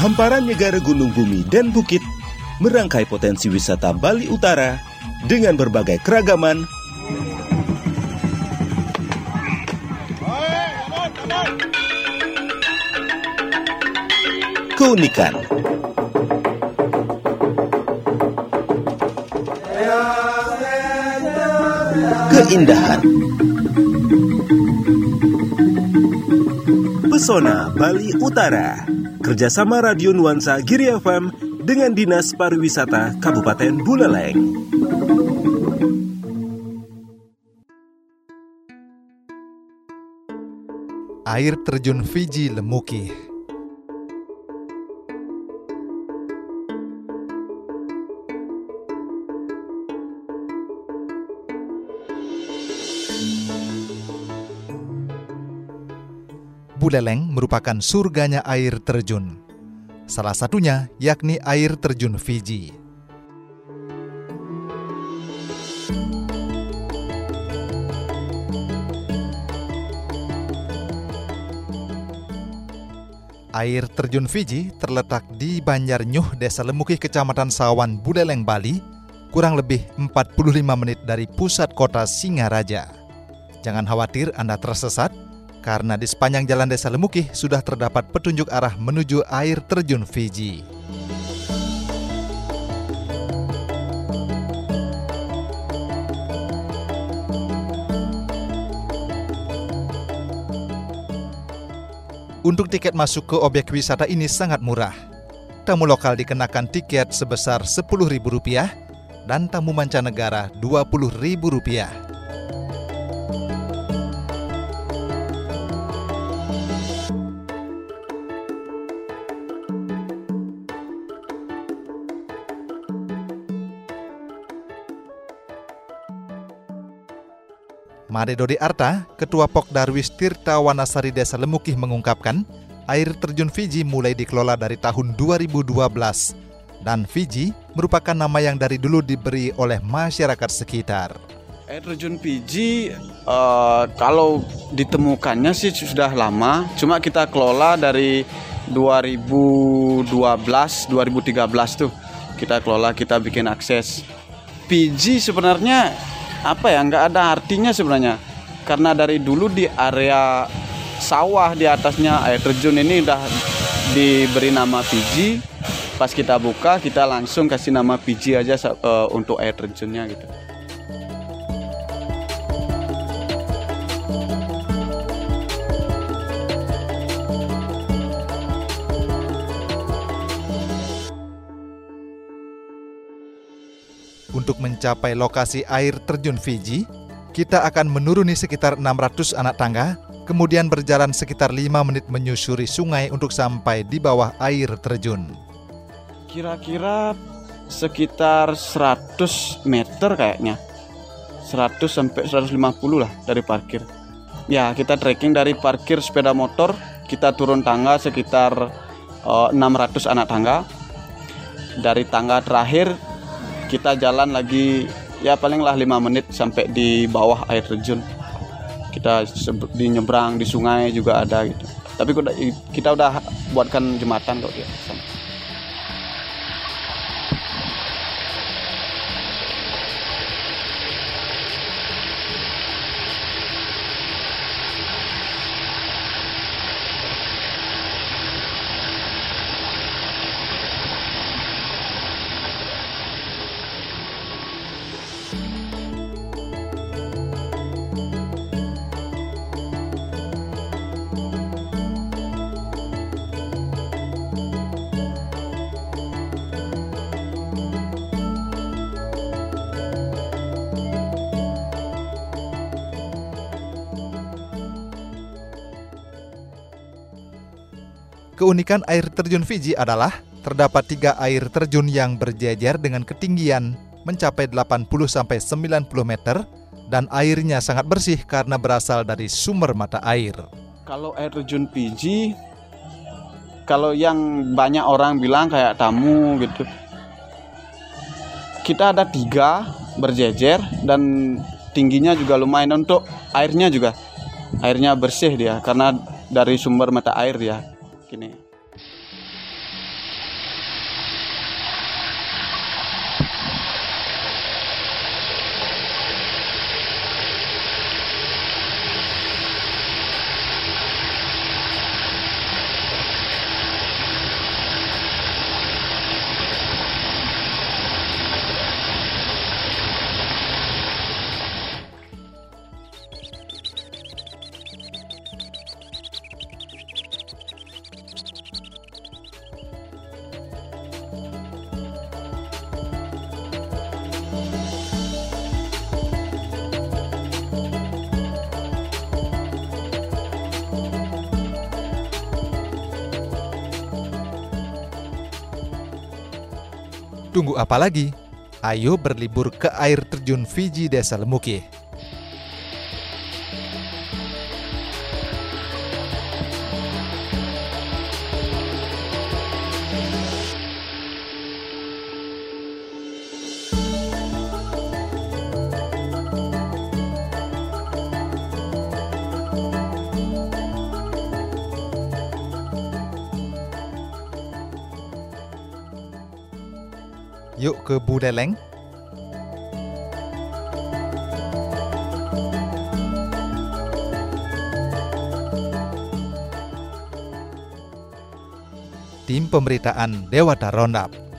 hamparan negara gunung bumi dan bukit merangkai potensi wisata Bali Utara dengan berbagai keragaman. Keunikan. Keindahan Pesona Bali Utara kerjasama Radio Nuansa Giri FM dengan Dinas Pariwisata Kabupaten Buleleng. Air terjun Fiji Lemuki Buleleng merupakan surganya air terjun. Salah satunya yakni air terjun Fiji. Air terjun Fiji terletak di Banjar Nyuh, Desa Lemuki, Kecamatan Sawan, Buleleng, Bali, kurang lebih 45 menit dari pusat kota Singaraja. Jangan khawatir Anda tersesat, karena di sepanjang jalan desa Lemukih sudah terdapat petunjuk arah menuju air terjun Fiji. Untuk tiket masuk ke objek wisata ini sangat murah. Tamu lokal dikenakan tiket sebesar Rp10.000 dan tamu mancanegara Rp20.000. Made Dodi Arta, Ketua Pok Darwis Tirta Wanasari Desa Lemukih mengungkapkan, air terjun Fiji mulai dikelola dari tahun 2012 dan Fiji merupakan nama yang dari dulu diberi oleh masyarakat sekitar. Air terjun Fiji uh, kalau ditemukannya sih sudah lama, cuma kita kelola dari 2012, 2013 tuh kita kelola, kita bikin akses. Fiji sebenarnya apa ya nggak ada artinya sebenarnya. Karena dari dulu di area sawah di atasnya air terjun ini udah diberi nama Fiji pas kita buka kita langsung kasih nama Fiji aja uh, untuk air terjunnya gitu Untuk mencapai lokasi air terjun Fiji, kita akan menuruni sekitar 600 anak tangga, kemudian berjalan sekitar 5 menit menyusuri sungai untuk sampai di bawah air terjun. Kira-kira sekitar 100 meter kayaknya. 100 sampai 150 lah dari parkir. Ya, kita trekking dari parkir sepeda motor, kita turun tangga sekitar uh, eh, 600 anak tangga. Dari tangga terakhir kita jalan lagi ya palinglah lima menit sampai di bawah air terjun. Kita di nyebrang di sungai juga ada gitu. Tapi kita udah buatkan jembatan kok ya Keunikan air terjun Fiji adalah terdapat tiga air terjun yang berjejer dengan ketinggian mencapai 80-90 meter dan airnya sangat bersih karena berasal dari sumber mata air. Kalau air terjun Fiji, kalau yang banyak orang bilang kayak tamu gitu, kita ada tiga berjejer dan tingginya juga lumayan untuk airnya juga airnya bersih dia karena dari sumber mata air dia কিনে Tunggu apa lagi? Ayo berlibur ke air terjun Fiji Desa Lemuki. Yuk ke Budeleng. Tim pemberitaan Dewata Roundup.